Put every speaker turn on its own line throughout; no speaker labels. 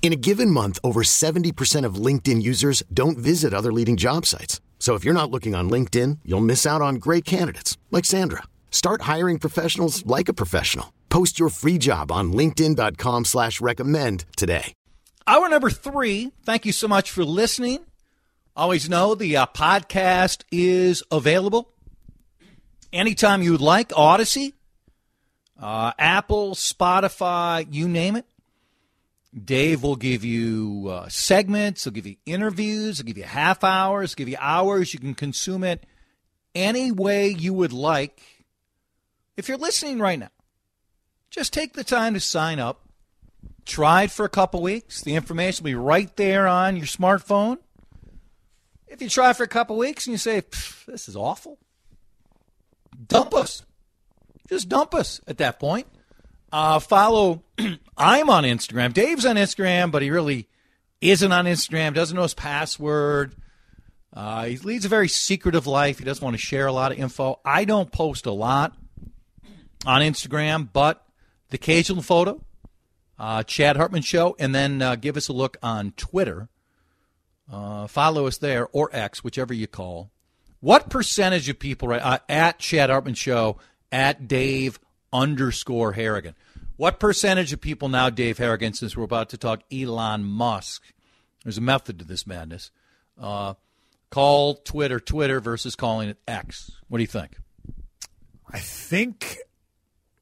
In a given month, over 70% of LinkedIn users don't visit other leading job sites. So if you're not looking on LinkedIn, you'll miss out on great candidates like Sandra. Start hiring professionals like a professional. Post your free job on LinkedIn.com slash recommend today.
Hour number three. Thank you so much for listening. Always know the uh, podcast is available anytime you would like. Audacy, uh, Apple, Spotify, you name it. Dave will give you uh, segments, he'll give you interviews, he'll give you half hours, give you hours. You can consume it any way you would like. If you're listening right now, just take the time to sign up. Try it for a couple weeks. The information will be right there on your smartphone. If you try for a couple weeks and you say, this is awful, dump us. Just dump us at that point. Uh, follow, I'm on Instagram. Dave's on Instagram, but he really isn't on Instagram, doesn't know his password. Uh, he leads a very secretive life. He doesn't want to share a lot of info. I don't post a lot on Instagram, but the occasional photo, uh, Chad Hartman Show, and then uh, give us a look on Twitter. Uh, follow us there or X, whichever you call. What percentage of people right uh, at Chad Hartman Show at Dave underscore Harrigan? What percentage of people now, Dave Harrigan, since we're about to talk Elon Musk? There's a method to this madness. Uh, call Twitter Twitter versus calling it X. What do you think?
I think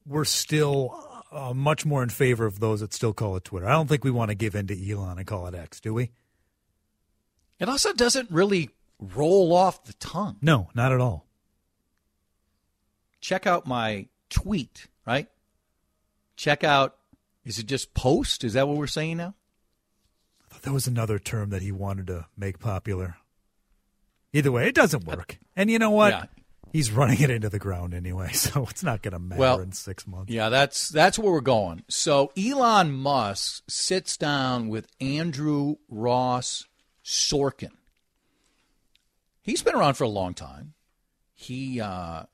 we're still uh, much more in favor of those that still call it Twitter. I don't think we want to give in to Elon and call it X, do we?
It also doesn't really roll off the tongue.
No, not at all.
Check out my tweet, right? Check out, is it just post? Is that what we're saying now?
I thought that was another term that he wanted to make popular. Either way, it doesn't work. And you know what?
Yeah.
He's running it into the ground anyway, so it's not going to matter
Well,
in six months.
Yeah, that's that's where we're going. So Elon Musk sits down with Andrew Ross Sorkin. He's been around for a long time. He uh,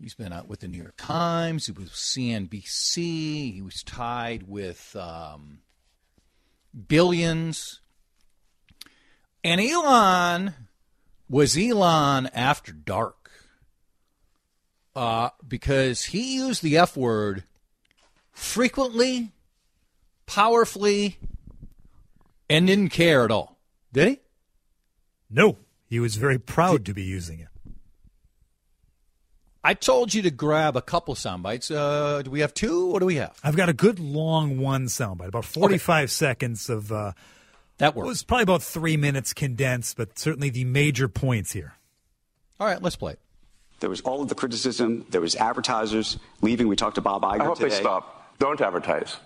he's been out with the New York Times. He was CNBC. He was tied with um, billions. And Elon was Elon after dark uh, because he used the F word frequently, powerfully, and didn't care at all. Did he?
No, he was very proud to be using it.
I told you to grab a couple sound bites. Uh, do we have two? What do we have?
I've got a good long one soundbite, about 45 seconds of. Uh,
That
it was probably about three minutes condensed, but certainly the major points here.
All right, let's play it.
There was all of the criticism. There was advertisers leaving. We talked to Bob Iger
I hope
today.
they stop. Don't advertise.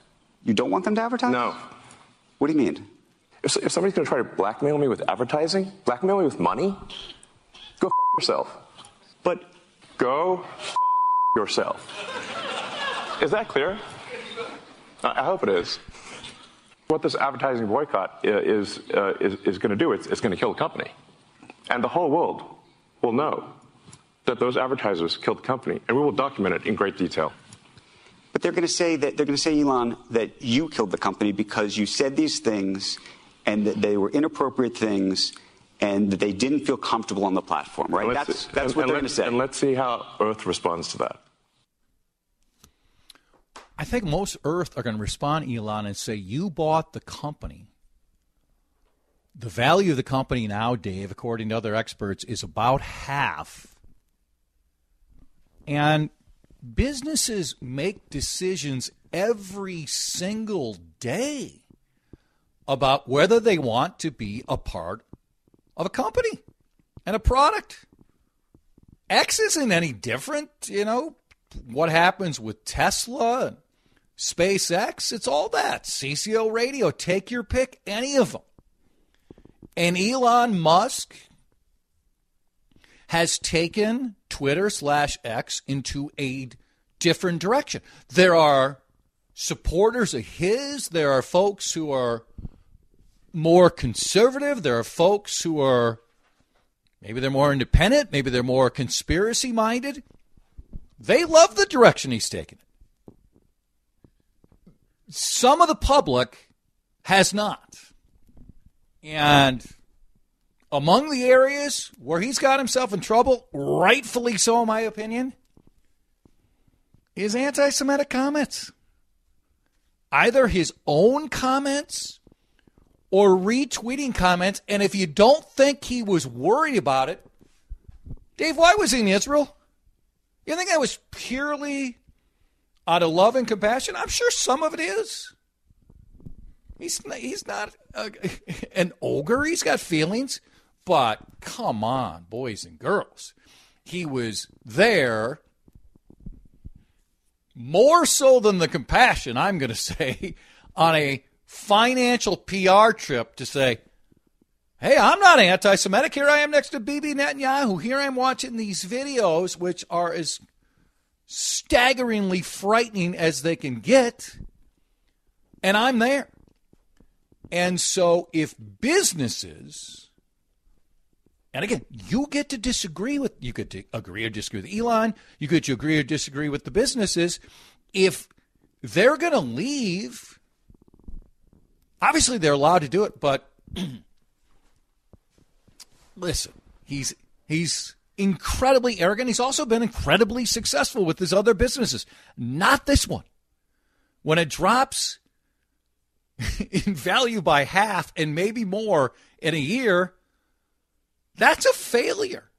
You don't want them to advertise?
No.
What do you mean?
If, if somebody's going to try to blackmail me with advertising, blackmail me with money, go f- yourself.
But
Go yourself. Is that clear? I I hope it is. What this advertising boycott is, uh, is, is going to do, it's, it's going to kill the company. And the whole world will know that those advertisers killed the company, and we will document it in great detail.
but they're going to say that they're going to say, Elon, that you killed the company because you said these things and that they were inappropriate things and that they didn't feel comfortable on the platform, right? That's, that's
and-
what
and
they're going to say.
And let's see how Earth responds to that.
I think most Earth are going to respond, Elon, and say, You bought the company. The value of the company now, Dave, according to other experts, is about half. And businesses make decisions every single day about whether they want to be a part of a company and a product. X isn't any different, you know. What happens with Tesla and SpaceX, it's all that. CCO radio, take your pick, any of them. And Elon Musk has taken Twitter slash X into a different direction. There are supporters of his, there are folks who are more conservative, there are folks who are maybe they're more independent, maybe they're more conspiracy minded. They love the direction he's taken. Some of the public has not. And among the areas where he's got himself in trouble, rightfully so, in my opinion, is anti Semitic comments. Either his own comments or retweeting comments. And if you don't think he was worried about it, Dave, why was he in Israel? You think that was purely out of love and compassion? I'm sure some of it is. He's not, he's not a, an ogre. He's got feelings. But come on, boys and girls. He was there more so than the compassion, I'm going to say, on a financial PR trip to say, hey, I'm not anti Semitic. Here I am next to Bibi Netanyahu. Here I'm watching these videos, which are as staggeringly frightening as they can get. And I'm there. And so if businesses, and again, you get to disagree with, you could agree or disagree with Elon, you could agree or disagree with the businesses. If they're going to leave, obviously they're allowed to do it, but listen, he's he's incredibly arrogant. He's also been incredibly successful with his other businesses. Not this one. When it drops in value by half and maybe more in a year, that's a failure.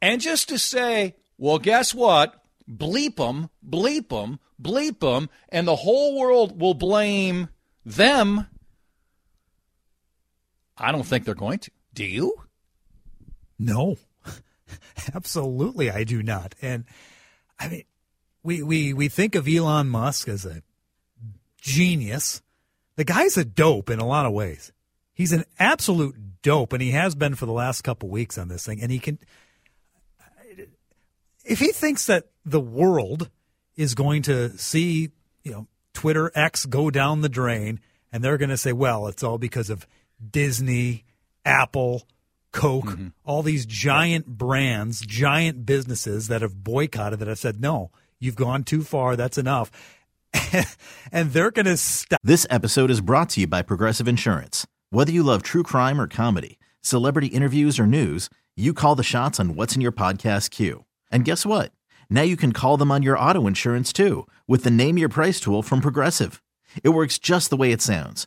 And just to say, well, guess what? Bleep them, bleep them, bleep them, and the whole world will blame them. I don't think they're going to. Do you?
No, absolutely, I do not. And I mean, we, we, we think of Elon Musk as a genius. The guy's a dope in a lot of ways. He's an absolute dope, and he has been for the last couple weeks on this thing. And he can, if he thinks that the world is going to see, you know, Twitter X go down the drain, and they're going to say, well, it's all because of Disney, Apple, Coke, mm-hmm. all these giant brands, giant businesses that have boycotted that have said, no, you've gone too far. That's enough. and they're going to stop.
This episode is brought to you by Progressive Insurance. Whether you love true crime or comedy, celebrity interviews or news, you call the shots on what's in your podcast queue. And guess what? Now you can call them on your auto insurance too with the Name Your Price tool from Progressive. It works just the way it sounds.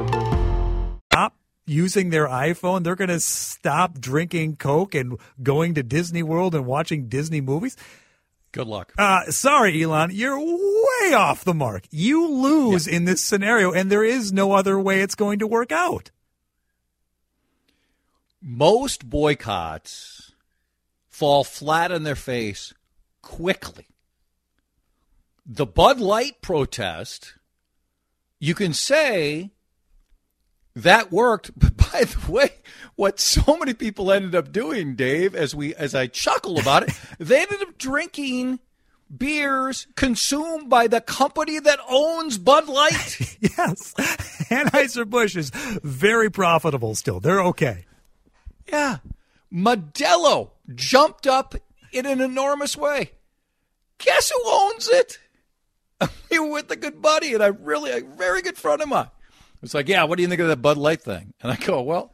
using their iPhone. They're going to stop drinking Coke and going to Disney World and watching Disney movies.
Good luck.
Uh, sorry, Elon, you're way off the mark. You lose yeah. in this scenario, and there is no other way it's going to work out.
Most boycotts fall flat on their face quickly. The Bud Light protest, you can say that worked. But by the way, what so many people ended up doing, Dave, as we as I chuckle about it, they ended up drinking beers consumed by the company that owns Bud Light.
yes. Anheuser-Busch is very profitable still. They're okay.
Yeah. Modelo jumped up in an enormous way. Guess who owns it? We were with a good buddy and a really a very good friend of mine. It's like, yeah, what do you think of that Bud Light thing? And I go, well,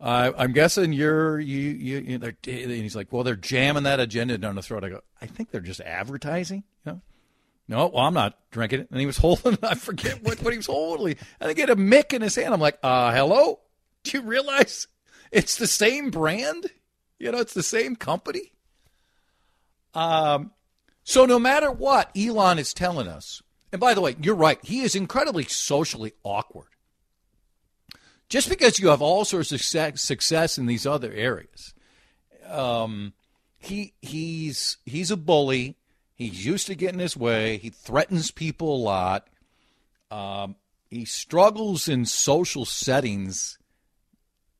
I'm guessing you're you you. you and he's like, well, they're jamming that agenda down the throat. I go, I think they're just advertising. You know? No, well, I'm not drinking it. And he was holding, I forget what, what he was holding. I think he had a mick in his hand. I'm like, uh, hello? Do you realize it's the same brand? You know, it's the same company. Um, so no matter what Elon is telling us, and by the way, you're right, he is incredibly socially awkward. Just because you have all sorts of success in these other areas, um, he he's he's a bully. He's used to getting his way. He threatens people a lot. Um, he struggles in social settings,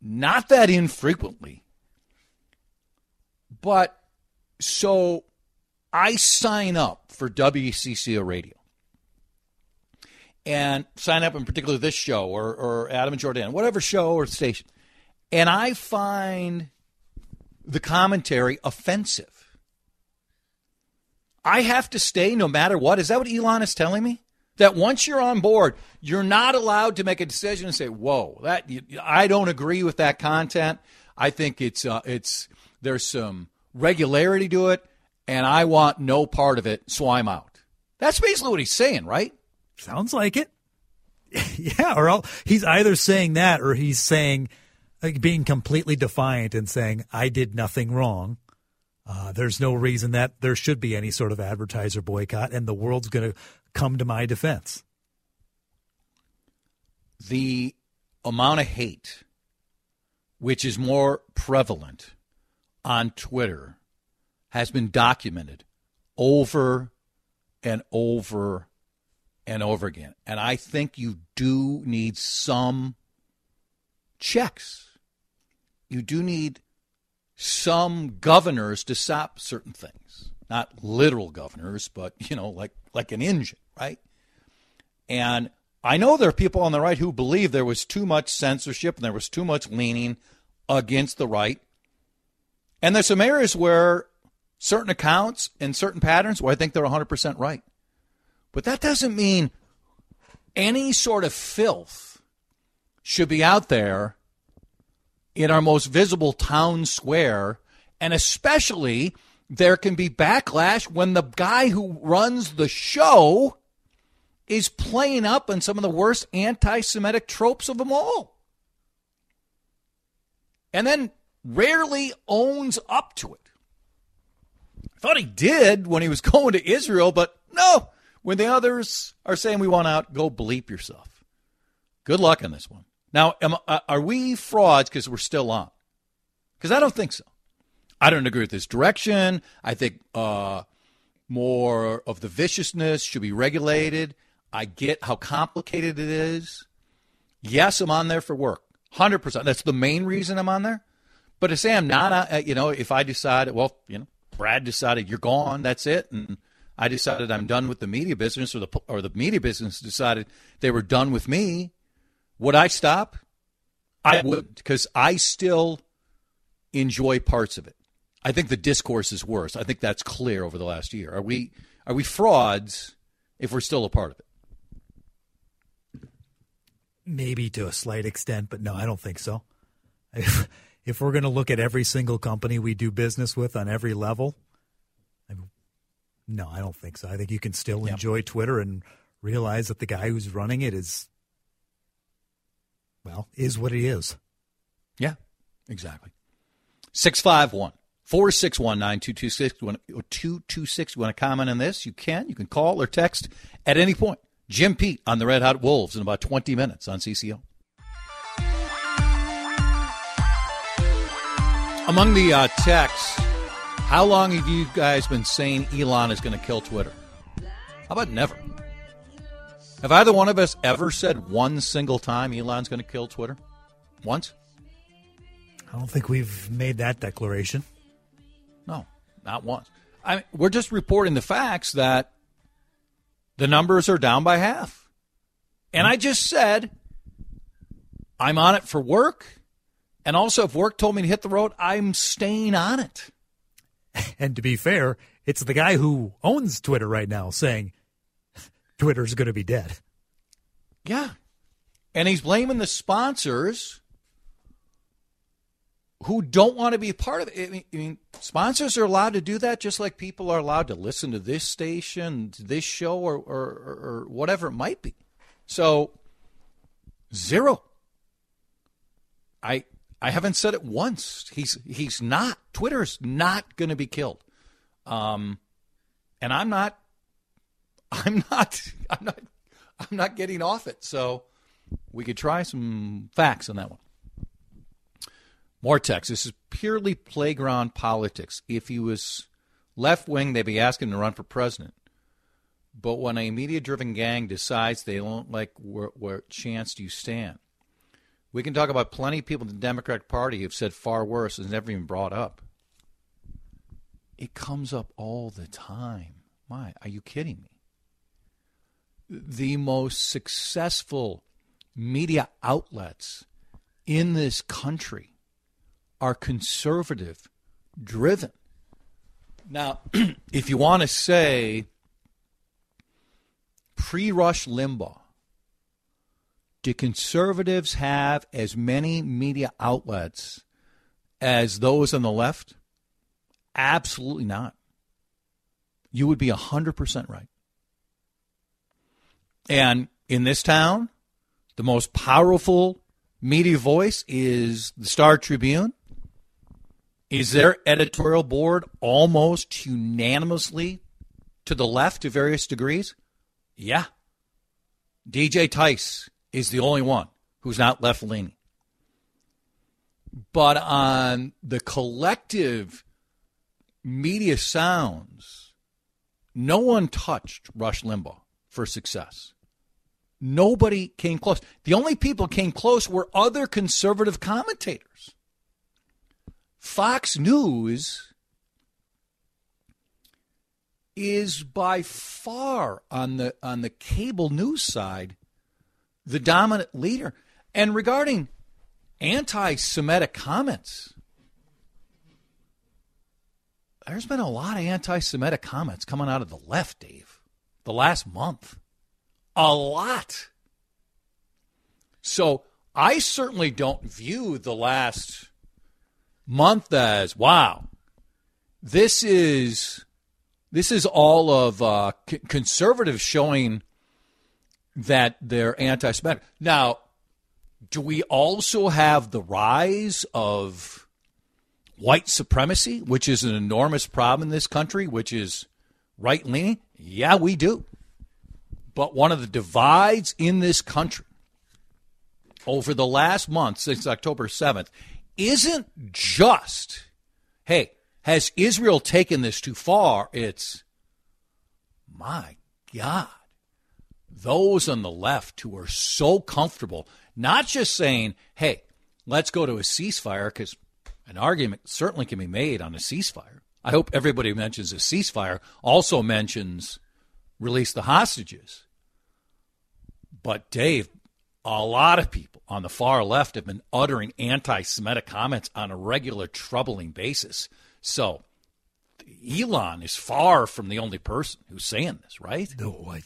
not that infrequently. But so I sign up for WCCO radio and sign up in particular this show or, or Adam and Jordan, whatever show or station, and I find the commentary offensive. I have to stay no matter what. Is that what Elon is telling me? That once you're on board, you're not allowed to make a decision and say, "Whoa, that I don't agree with that content. I think it's uh, it's there's some regularity to it, and I want no part of it, so I'm out." That's basically what he's saying, right?
Sounds like it. yeah, or I'll, he's either saying that or he's saying, like, being completely defiant and saying, I did nothing wrong. Uh, there's no reason that there should be any sort of advertiser boycott, and the world's going to come to my defense.
The amount of hate, which is more prevalent on Twitter, has been documented over and over and over again. And I think you do need some checks. You do need some governors to stop certain things. Not literal governors, but you know, like like an engine, right? And I know there are people on the right who believe there was too much censorship and there was too much leaning against the right. And there's some areas where certain accounts and certain patterns where I think they're 100% right. But that doesn't mean any sort of filth should be out there in our most visible town square. And especially, there can be backlash when the guy who runs the show is playing up on some of the worst anti Semitic tropes of them all. And then rarely owns up to it. I thought he did when he was going to Israel, but no, when the others are saying we want out, go bleep yourself. Good luck on this one. Now, am, uh, are we frauds because we're still on? Because I don't think so. I don't agree with this direction. I think uh, more of the viciousness should be regulated. I get how complicated it is. Yes, I'm on there for work. 100%. That's the main reason I'm on there. But to say I'm not, uh, you know, if I decide, well, you know, Brad decided you're gone, that's it. And I decided I'm done with the media business, or the or the media business decided they were done with me, would I stop? I would, because I still enjoy parts of it. I think the discourse is worse. I think that's clear over the last year. Are we are we frauds if we're still a part of it?
Maybe to a slight extent, but no, I don't think so. If, if we're going to look at every single company we do business with on every level, no, I don't think so. I think you can still yep. enjoy Twitter and realize that the guy who's running it is, well, is what he is.
Yeah, exactly. 651 461 9226. You want to comment on this? You can. You can call or text at any point. Jim Pete on the Red Hot Wolves in about 20 minutes on CCO. Among the uh, texts, how long have you guys been saying Elon is going to kill Twitter? How about never? Have either one of us ever said one single time Elon's going to kill Twitter? Once?
I don't think we've made that declaration.
No, not once. I mean, we're just reporting the facts that the numbers are down by half. And I just said I'm on it for work. And also, if work told me to hit the road, I'm staying on it.
And to be fair, it's the guy who owns Twitter right now saying Twitter's going to be dead.
Yeah. And he's blaming the sponsors who don't want to be part of it. I mean, sponsors are allowed to do that just like people are allowed to listen to this station, this show, or, or, or whatever it might be. So, zero. I I haven't said it once. He's he's not. Twitter's not going to be killed. Um, and I'm not. I'm not. I'm not. I'm not getting off it. So we could try some facts on that one. More text. This is purely playground politics. If he was left wing, they'd be asking him to run for president. But when a media driven gang decides they don't like where, where chance you stand? We can talk about plenty of people in the Democratic Party who've said far worse and never even brought up. It comes up all the time. My, are you kidding me? The most successful media outlets in this country are conservative driven. Now, if you want to say pre Rush Limbaugh, do conservatives have as many media outlets as those on the left? Absolutely not. You would be 100% right. And in this town, the most powerful media voice is the Star Tribune. Is their editorial board almost unanimously to the left to various degrees? Yeah. DJ Tice is the only one who's not left leaning. But on the collective media sounds, no one touched Rush Limbaugh for success. Nobody came close. The only people came close were other conservative commentators. Fox News is by far on the on the cable news side the dominant leader. And regarding anti Semitic comments, there's been a lot of anti Semitic comments coming out of the left, Dave, the last month. A lot. So I certainly don't view the last month as wow. This is this is all of uh, conservatives showing that they're anti Semitic. Now, do we also have the rise of white supremacy, which is an enormous problem in this country, which is right leaning? Yeah, we do. But one of the divides in this country over the last month, since October 7th, isn't just, hey, has Israel taken this too far? It's, my God those on the left who are so comfortable not just saying, hey, let's go to a ceasefire, because an argument certainly can be made on a ceasefire. I hope everybody mentions a ceasefire also mentions release the hostages. But, Dave, a lot of people on the far left have been uttering anti Semitic comments on a regular, troubling basis. So, Elon is far from the only person who's saying this, right?
No, I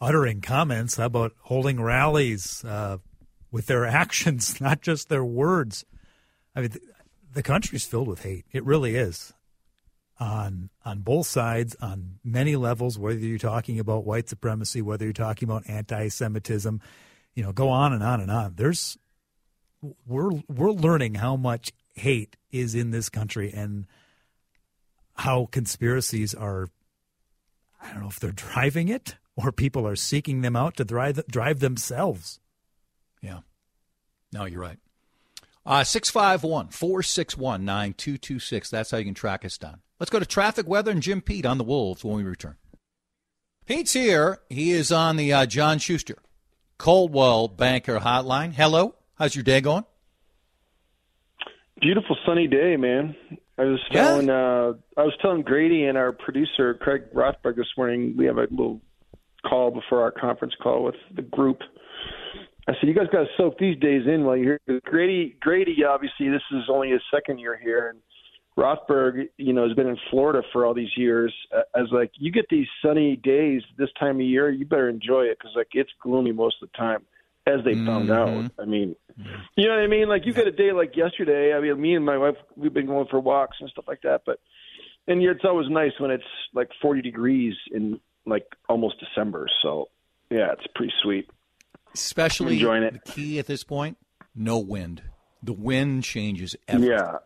uttering comments about holding rallies uh, with their actions, not just their words. I mean, the, the country's filled with hate. It really is. On on both sides, on many levels, whether you're talking about white supremacy, whether you're talking about anti-Semitism, you know, go on and on and on. There's we're we're learning how much hate is in this country and how conspiracies are I don't know if they're driving it or people are seeking them out to drive drive themselves.
Yeah. No, you're right. Uh, 651 461 9226. That's how you can track us down. Let's go to traffic, weather, and Jim Pete on the Wolves when we return. Pete's here. He is on the uh, John Schuster Coldwell Banker Hotline. Hello. How's your day going?
Beautiful sunny day, man. I was
Yeah.
telling uh, I was telling Grady and our producer Craig Rothberg this morning. We have a little call before our conference call with the group. I said, "You guys got to soak these days in while you're here." Grady, Grady, obviously, this is only his second year here, and Rothberg, you know, has been in Florida for all these years. Uh, As like, you get these sunny days this time of year, you better enjoy it because like it's gloomy most of the time, as they found out. I mean, you know what I mean? Like you get a day like yesterday. I mean, me and my wife, we've been going for walks and stuff like that. But and it's always nice when it's like 40 degrees in like almost December. So yeah, it's pretty sweet.
Especially
Enjoying it.
the key at this point no wind. The wind changes everything.
Yeah.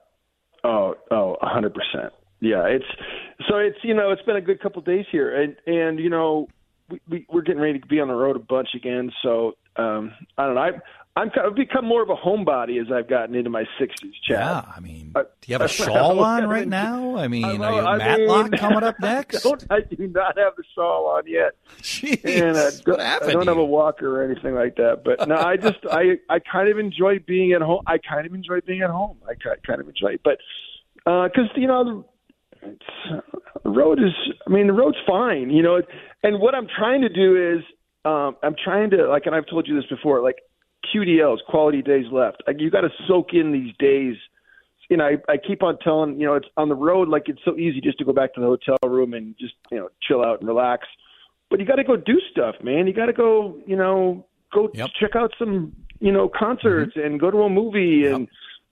Oh, oh, a hundred percent. Yeah, it's so it's you know it's been a good couple of days here, and and you know we, we we're getting ready to be on the road a bunch again. So um I don't know. I I'm of become more of a homebody as I've gotten into my sixties. Chad.
Yeah, I mean, do you have a shawl on right now? I mean, are you
I
Matlock
mean,
coming up
I
next?
don't- I do not have the shawl on yet.
Jeez,
and I
what
don't,
happened?
I don't have a walker or anything like that. But no, I just I I kind of enjoy being at home. I kind of enjoy being at home. I ki- kind of enjoy it, but because you know the road is. I mean, the road's fine. You know, and what I'm trying to do is um, I'm trying to like, and I've told you this before, like QDLs, quality days left. Like, you got to soak in these days. You know, I, I keep on telling you know it's on the road. Like it's so easy just to go back to the hotel room and just you know chill out and relax. But you got to go do stuff, man. You got to go, you know, go
Yep.
check out some, you know, concerts and go to a movie and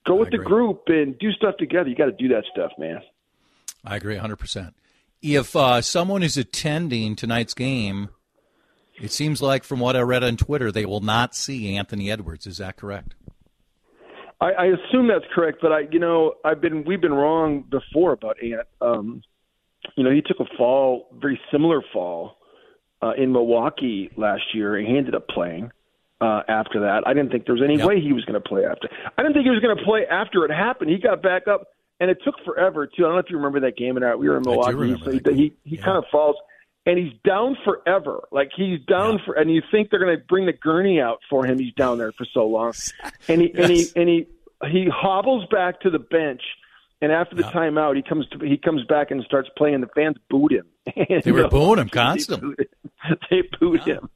go with the group and do stuff together. You got to do that stuff, man.
I agree 100%. If uh, someone is attending tonight's game, it seems like from what I read on Twitter, they will not see Anthony Edwards. Is that correct?
I, I assume that's correct, but I, you know, I've been we've been wrong before about Ant. Um, you know, he took a fall, very similar fall, uh, in Milwaukee last year, and he ended up playing uh, after that. I didn't think there was any
Yep.
way he was going to play after. I didn't think he was going to play after it happened. He got back up, and it took forever too. I don't know if you remember that game, and we were in Milwaukee. so he he, he
Yeah.
kind of falls. And he's down forever. Like he's down for, and you think they're going to bring the gurney out for him. He's down there for so long, and he and he and he he hobbles back to the bench, and after the timeout, he comes to, he comes back and starts playing. The fans booed him. And,
They were booing him
they
constantly.
They booed him.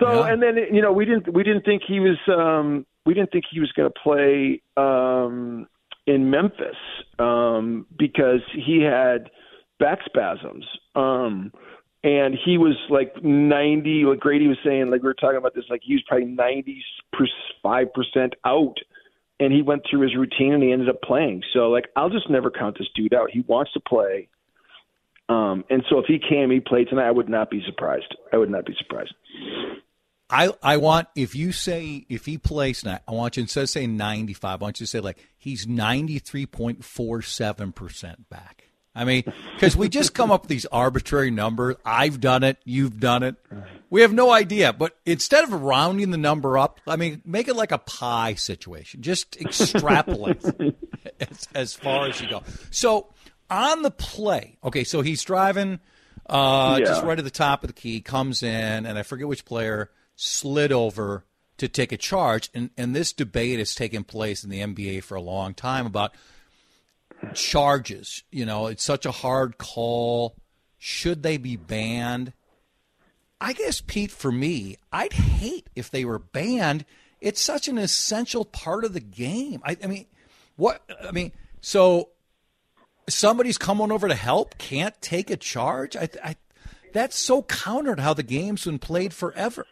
So
Yeah.
and then you know we didn't we didn't think he was um we didn't think he was going to play um in Memphis um because he had back spasms. Um and he was like 90 like Grady was saying like we were talking about this like he was probably 95% out and he went through his routine and he ended up playing. So like I'll just never count this dude out. He wants to play. Um and so if he came he played tonight I would not be surprised. I would not be surprised.
I, I want if you say if he plays tonight, I want you instead of saying ninety five, I want you to say like he's ninety three point four seven percent back. I mean, because we just come up with these arbitrary numbers. I've done it. You've done it. We have no idea. But instead of rounding the number up, I mean, make it like a pie situation. Just extrapolate as, as far as you go. So on the play, okay, so he's driving uh,
Yeah.
just right at the top of the key, comes in, and I forget which player slid over to take a charge. And, and this debate has taken place in the NBA for a long time about charges. You know, it's such a hard call. Should they be banned? I guess, Pete, for me, I'd hate if they were banned. It's such an essential part of the game. I, I mean, what? I mean, so somebody's coming over to help can't take a charge. I, I that's so counter to how the game's been played forever.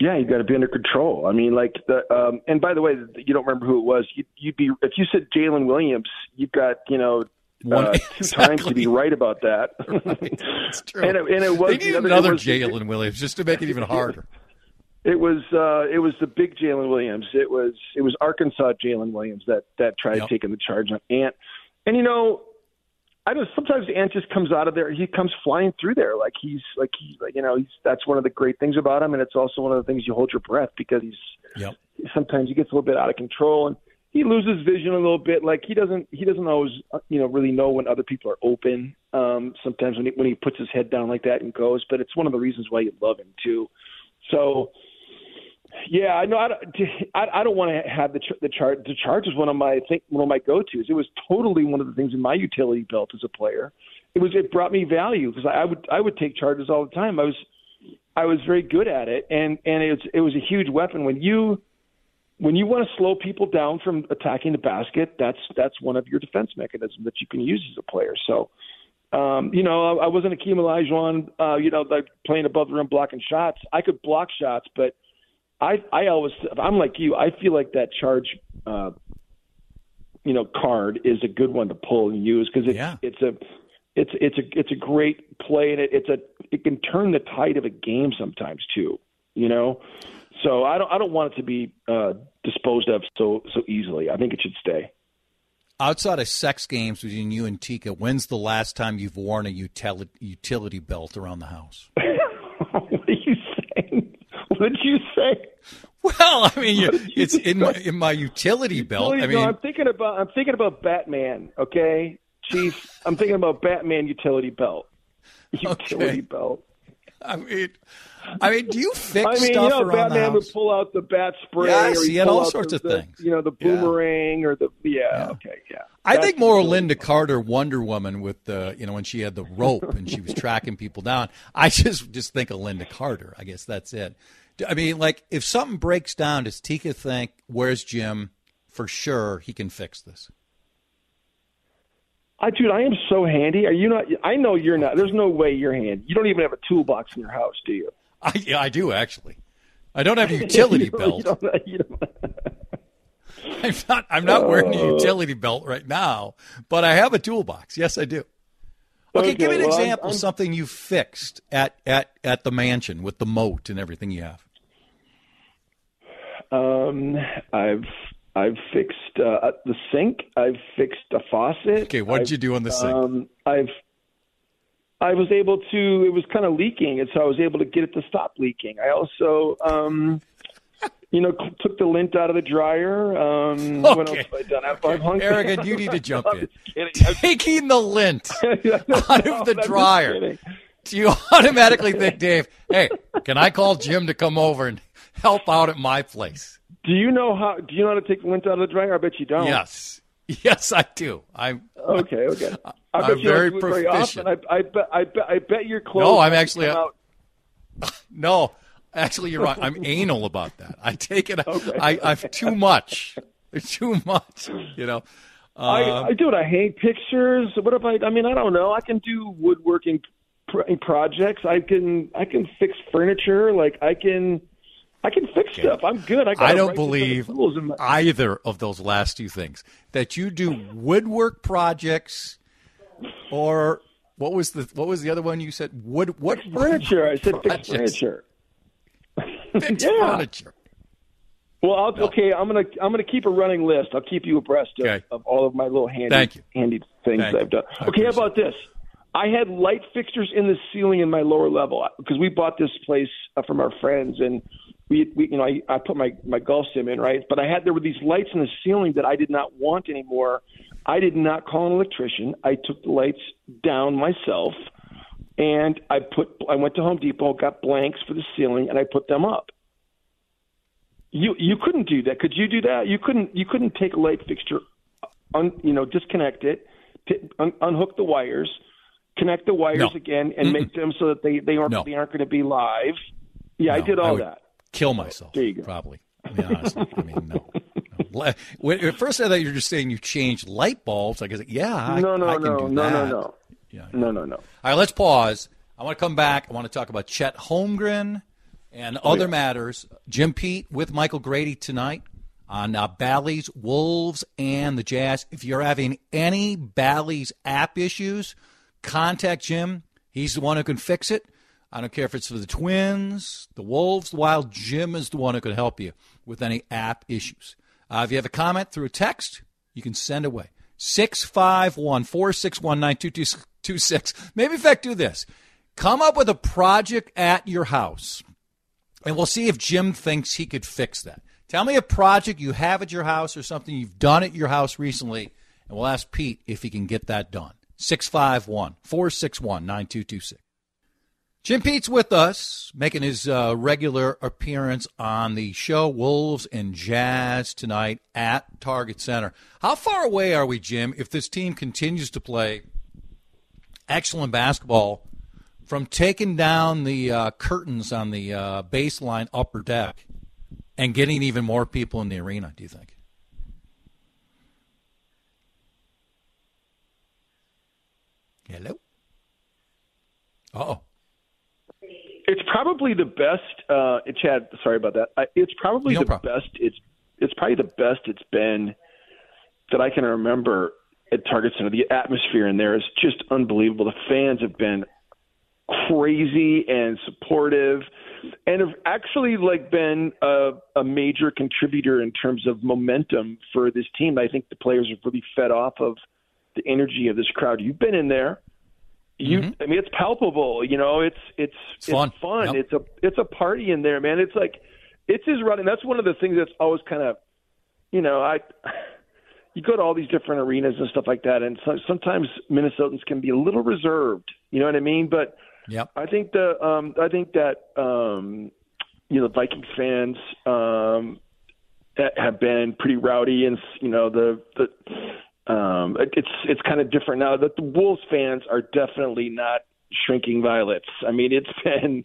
Yeah, you got to be under control. I mean, like the um, and by the way, you don't remember who it was. You, you'd be if you said Jalen Williams, you've got you know
One-
uh, two times to be right about that.
That's true.
and, it, and it was
they
the other-
another
was-
Jalen Williams just to make it even harder.
It was uh, it was the big Jaylin Williams. It was it was Arkansas Jaylin Williams that that tried
Yep.
taking the charge on Ant. And you know, I don't. Sometimes Ant just comes out of there. He comes flying through there like he's like he like you know he's that's one of the great things about him, and it's also one of the things you hold your breath because he's
Yep.
sometimes he gets a little bit out of control and he loses vision a little bit. Like he doesn't he doesn't always uh, you know really know when other people are open. Um, sometimes when he when he puts his head down like that and goes, but it's one of the reasons why you love him too. So. Yeah, I know. I, don't- I, I don't want to have the the charge. The charge is one of my think one of my go tos. It was totally one of the things in my utility belt as a player. It was it brought me value because I would I would take charges all the time. I was I was very good at it, and and it was it was a huge weapon when you when you want to slow people down from attacking the basket. That's that's one of your defense mechanisms that you can use as a player. So. Um, you know, I, I wasn't Akeem Olajuwon, uh, you know, like playing above the rim blocking shots. I could block shots, but I I always I'm like you. I feel like that charge, uh, you know, card is a good one to pull and use because it's
Yeah.
it's a it's it's a it's a great play and it, it's a it can turn the tide of a game sometimes too. You know, so I don't I don't want it to be uh, disposed of so so easily. I think it should stay.
Outside of sex games between you and Tika, when's the last time you've worn a utility utility belt around the house?
what are you saying? Did you say?
Well, I mean, you, it's in my in my utility belt.
Well,
I mean,
I'm thinking about I'm thinking about Batman. Okay, Chief, I'm thinking about Batman utility belt. Utility
Okay.
belt.
I mean, I mean, do you fix
I mean,
stuff
you know, Batman
the
would pull out the bat spray.
Yes,
or
he had all sorts
the,
of
the-
things.
You know, the
Yeah.
boomerang or the yeah. Okay, yeah.
I
That's
think more
utility
Lynda Carter Wonder Woman with the you know when she had the rope and she was tracking people down. I just just think of Lynda Carter. I guess that's it. I mean, like if something breaks down, does Tika think where's Jim? For sure, he can fix this.
I, dude, I am so handy. Are you not? I know you're not. There's no way you're handy. You don't even have a toolbox in your house, do you?
I yeah, I do actually. I don't have a utility
You don't-
belt.
You don't, you don't,
I'm not. I'm not wearing
Oh.
a utility belt right now, but I have a toolbox. Yes, I do. Okay,
Okay,
give me an
well, I'm-
example.
I'm-
something you fixed at at at the mansion with the moat and everything you have.
Um, I've I've fixed uh, the sink. I've fixed a faucet.
Okay, what did you do on the sink?
Um, I've I was able to. It was kind of leaking, and so I was able to get it to stop leaking. I also, um, you know, took the lint out of the dryer. Um, What else have I done? I've, I've hung
Arrogant, you need to jump in.
just kidding. I'm-
Taking the lint out of the dryer. Do you automatically think, Dave? Hey, can I call Jim to come over and help out at my place?
Do you know how? Do you know how to take the lint out of the dryer? I bet you don't.
Yes, yes, I do. I'm.
Okay. Okay. I
I'm
you
very
don't do it very
proficient.
often. I, I bet. I bet. I bet your clothes.
No, I'm actually-
out-
No, actually, you're right. I'm anal about that. I take it.
Okay.
I, I've too much. Too much. You know.
I,
Um,
I do it. I hate pictures. What if I? I mean, I don't know. I can do woodworking pro- projects. I can. I can fix furniture. Like I can. I can fix stuff. I'm good. I,
I don't
right set of
believe
my-
either of those last two things. That you do woodwork projects, or what was the what was the other one you said? Wood what
furniture. I said fix furniture.
Fix
Yeah.
furniture.
Well, I'll, okay. I'm gonna I'm gonna keep a running list. I'll keep you abreast of,
Okay.
of all of my little handy handy things I've done. Okay, how about this? I had light fixtures in the ceiling in my lower level because we bought this place uh, from our friends, and we, we you know, I, I put my my golf sim in right, but I had there were these lights in the ceiling that I did not want anymore. I did not call an electrician. I took the lights down myself, and I put I went to Home Depot, got blanks for the ceiling, and I put them up. You you couldn't do that. Could you do that? You couldn't. You couldn't take a light fixture, un, you know, disconnect it, un, unhook the wires, connect the wires
No.
again, and make them so that they they aren't
No.
they aren't going to be live. Yeah, I did all
would
that.
Kill myself.
There you go.
Probably. I mean, honestly. I mean, no. no. When- At first, I thought you were just saying you changed light bulbs. I guess, yeah, I,
no, no,
I can
no,
do
no, no,
that.
no,
Yeah.
no, no, no.
All right, let's pause. I want to come back. I want to talk about Chet Holmgren and
Oh,
other matters. Jim Pete with Michael Grady tonight on uh, Bally's, Wolves, and the Jazz. If you're having any Bally's app issues, contact Jim. He's the one who can fix it. I don't care if it's for the Twins, the Wolves, the Wild. Jim is the one who can help you with any app issues. Uh, if you have a comment through a text, you can send away. 651 461 9226. Maybe, in fact, do this. Come up with a project at your house, and we'll see if Jim thinks he could fix that. Tell me a project you have at your house or something you've done at your house recently, and we'll ask Pete if he can get that done. 651 461 9226. Jim Pete's with us, making his uh, regular appearance on the show Wolves and Jazz tonight at Target Center. How far away are we, Jim, if this team continues to play excellent basketball from taking down the uh, curtains on the uh, baseline upper deck and getting even more people in the arena, do you think? Hello? oh.
It's probably the best. Uh, Chad, sorry about that. It's probably
no
the
problem.
best. It's it's probably the best it's been that I can remember at Target Center. The atmosphere in there is just unbelievable. The fans have been crazy and supportive, and have actually like been a, a major contributor in terms of momentum for this team. I think the players have really fed off of the energy of this crowd. You've been in there. You,
Mm-hmm.
I mean, it's palpable. You know, it's it's
It's fun. Yep.
It's a it's a party in there, man. It's like it's his running. That's one of the things that's always kind of, you know, I. You go to all these different arenas and stuff like that, and so, sometimes Minnesotans can be a little reserved. You know what I mean? But
Yep.
I think the um, I think that um, you know the Vikings fans um, that have been pretty rowdy, and you know the the um, it's it's kind of different now. That the Wolves fans are definitely not shrinking violets. I mean, it's been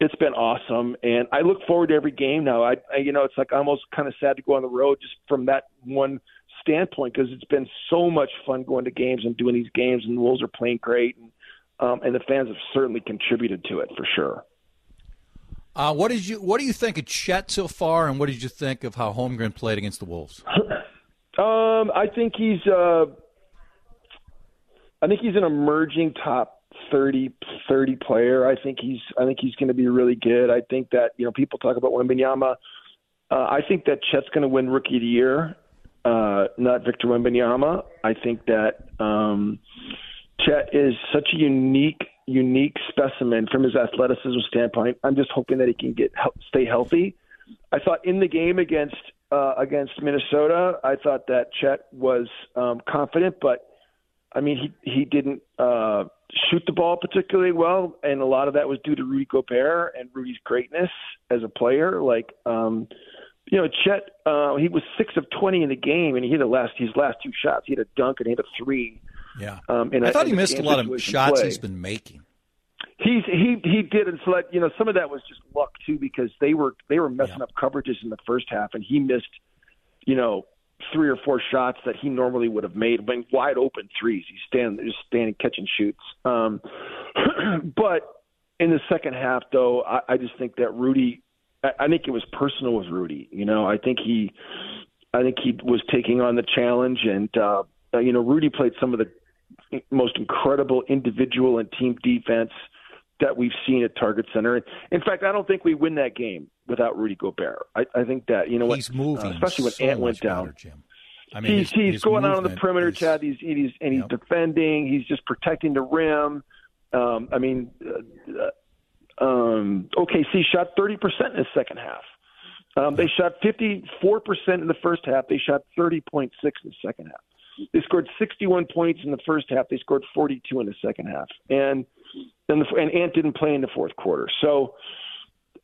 it's been awesome, and I look forward to every game now. I, I you know it's like almost kind of sad to go on the road just from that one standpoint because it's been so much fun going to games and doing these games, and the Wolves are playing great, and um, and the fans have certainly contributed to it for sure.
Uh, what did you What do you think of Chet so far, and what did you think of how Holmgren played against the Wolves?
Um, I think he's uh, I think he's an emerging top 30, 30 player. I think he's I think he's going to be really good. I think that you know people talk about Wembanyama. Uh, I think that Chet's going to win Rookie of the Year, uh, not Victor Wembanyama. I think that um, Chet is such a unique unique specimen from his athleticism standpoint. I'm just hoping that he can get stay healthy. I thought in the game against uh, against Minnesota, I thought that Chet was um, confident, but I mean he he didn't uh, shoot the ball particularly well, and a lot of that was due to Rudy Gobert and Rudy's greatness as a player. Like um, you know, Chet uh, he was six of twenty in the game, and he hit the last his last two shots. He had a dunk and he hit a three.
Yeah,
Um,
I thought he missed a lot of shots
play.
he's been making.
He's he he did and like you know some of that was just luck too because they were they were messing up coverages in the first half and he missed you know three or four shots that he normally would have made. Mean, wide open threes. He's standing just standing catching shoots. Um but in the second half though I, I just think that Rudy I, I think it was personal with Rudy. You know I think he I think he was taking on the challenge and uh you know Rudy played some of the most incredible individual and team defense that we've seen at Target Center. In fact, I don't think we win that game without Rudy Gobert. I, I think that you know
He's
what,
moving,
uh, especially when
so
Ant went down.
better, Jim. I mean,
he's
his-
he's
his
going out on the perimeter,
is-
Chad. He's he's and he's defending. He's just protecting the rim. Um, I mean, uh, uh, um, OKC shot thirty percent in the second half. Um, they shot fifty four percent in the first half. They shot thirty point six in the second half. They scored sixty one points in the first half. They scored forty two in the second half. And and the and Ant didn't play in the fourth quarter. So,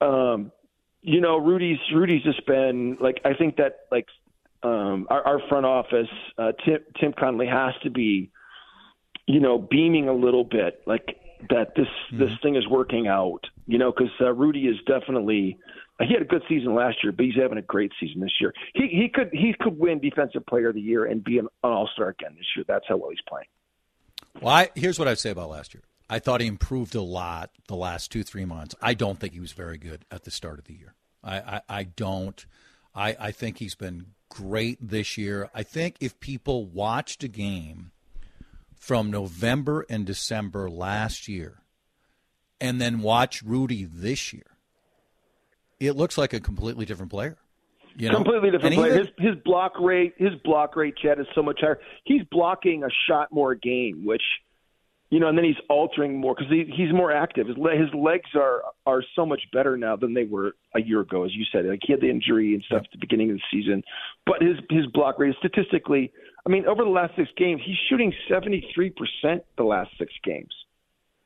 um, you know, Rudy's Rudy's just been like I think that like um, our, our front office, uh, Tim Tim Connelly has to be, you know, beaming a little bit like that. This this thing is working out. You know, because uh, Rudy is definitely. He had a good season last year, but he's having a great season this year. He he could he could win Defensive Player of the Year and be an All Star again this year. That's how well he's playing.
Well, I, here's what I'd say about last year. I thought he improved a lot the last two, three months. I don't think he was very good at the start of the year. I, I, I don't. I, I think he's been great this year. I think if people watched a game from November and December last year and then watch Rudy this year, it looks like a completely different player. You know?
Completely different player. His, his block rate, his block rate, Chad, is so much higher. He's blocking a shot more game, which, you know, and then he's altering more because he, he's more active. His, le- his legs are are so much better now than they were a year ago, as you said. Like he had the injury and stuff at the beginning of the season, but his his block rate statistically, I mean, over the last six games, he's shooting seventy three percent the last six games.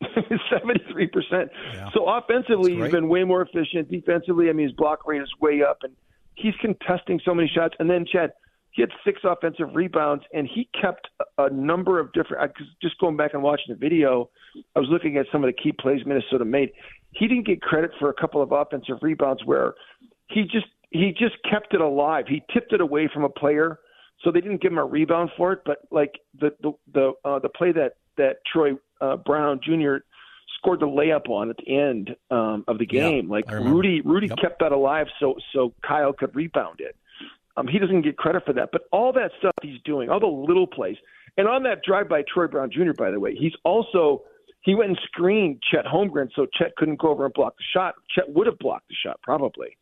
Seventy-three percent. So offensively, he's been way more efficient. Defensively, I mean, his block rate is way up, and he's contesting so many shots. And then Chad, he had six offensive rebounds, and he kept a number of different. I- Just going back and watching the video, I was looking at some of the key plays Minnesota made. He didn't get credit for a couple of offensive rebounds where he just he just kept it alive. He tipped it away from a player, so they didn't give him a rebound for it. But like the the the uh, the play that that Troy uh, Brown Jr. scored the layup on at the end um, of the
Yeah,
game, like Rudy Rudy
Yep.
kept that alive, so so Kyle could rebound it. Um, he doesn't get credit for that, but all that stuff he's doing, all the little plays, and on that drive by Troy Brown Jr. By the way, he's also he went and screened Chet Holmgren, so Chet couldn't go over and block the shot. Chet would have blocked the shot probably,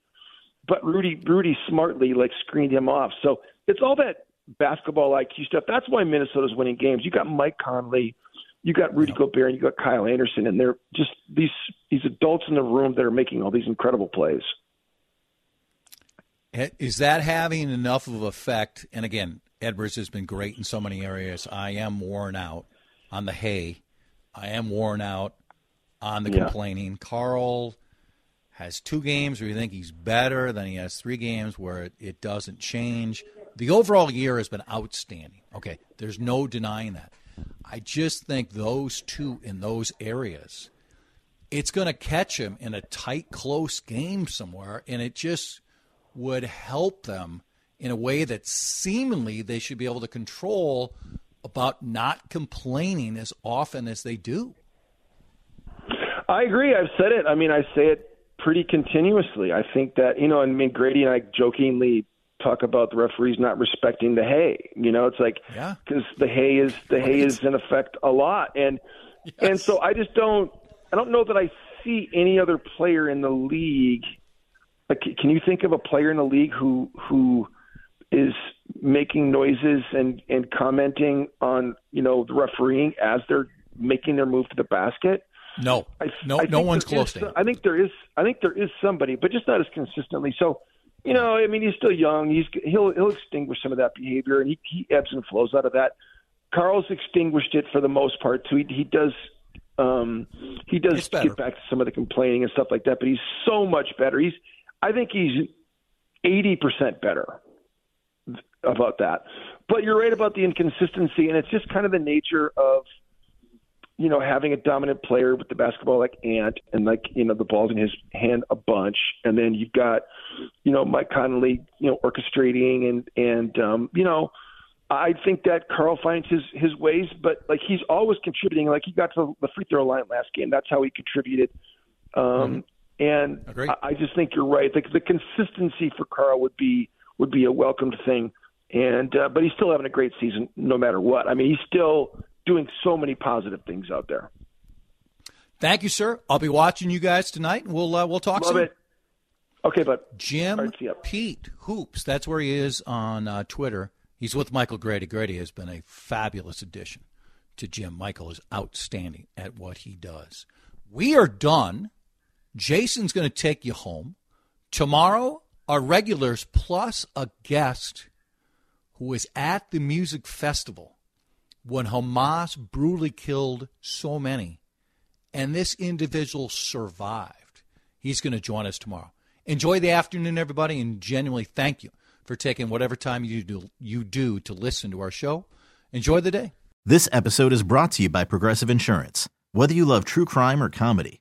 but Rudy Rudy smartly like screened him off. So it's all that basketball IQ stuff. That's why Minnesota's winning games. You got Mike Conley, you got Rudy Gobert, and you got Kyle Anderson, and they're just these these adults in the room that are making all these incredible plays.
Is that having enough of effect? And again, Edwards has been great in so many areas. I am worn out on the hay. I am worn out on the
Yeah.
complaining. Carl has two games where you think he's better, then he has three games where it, it doesn't change. The overall year has been outstanding. Okay, there's no denying that. I just think those two in those areas, it's going to catch him in a tight, close game somewhere, and it just would help them in a way that seemingly they should be able to control about not complaining as often as they do.
I agree. I've said it. I mean, I say it pretty continuously. I think that you know, I mean, Grady and I jokingly talk about the referees not respecting the hay. You know, it's like
Yeah.
because the hay is the hay is in effect a lot, and and so I just don't. I don't know that I see any other player in the league. Like, can you think of a player in the league who who is making noises and and commenting on you know the refereeing as they're making their move to the basket?
No,
I,
no,
I
no one's close to
I think there is. I think there is somebody, but just not as consistently. So, you know, I mean, he's still young. He's he'll he'll extinguish some of that behavior, and he, he ebbs and flows out of that. Carl's extinguished it for the most part too. He, he does. Um, he does get back to some of the complaining and stuff like that, but he's so much better. He's, I think he's eighty percent better about that. But you're right about the inconsistency, and it's just kind of the nature of you know, having a dominant player with the basketball like Ant and like, you know, the ball's in his hand a bunch. And then you've got, you know, Mike Conley, you know, orchestrating and, and, um, you know, I think that Carl finds his, his ways, but like he's always contributing. Like he got to the free throw line last game. That's how he contributed. Um, and
Agreed.
I, I just think you're right. The, the consistency for Carl would be, would be a welcomed thing. And, uh, but he's still having a great season no matter what. I mean, he's still doing so many positive things out there.
Thank you, sir. I'll be watching you guys tonight, and we'll uh, we'll talk
Love
soon.
it. Okay, but
Jim
right.
Pete Hoops. That's where he is on uh, Twitter. He's with Michael Grady. Grady has been a fabulous addition to Jim. Michael is outstanding at what he does. We are done. Jason's going to take you home. Tomorrow, our regulars plus a guest who is at the music festival when Hamas brutally killed so many and this individual survived. He's going to join us tomorrow. Enjoy the afternoon, everybody, and genuinely thank you for taking whatever time you do, you do to listen to our show. Enjoy the day.
This episode is brought to you by Progressive Insurance. Whether you love true crime or comedy,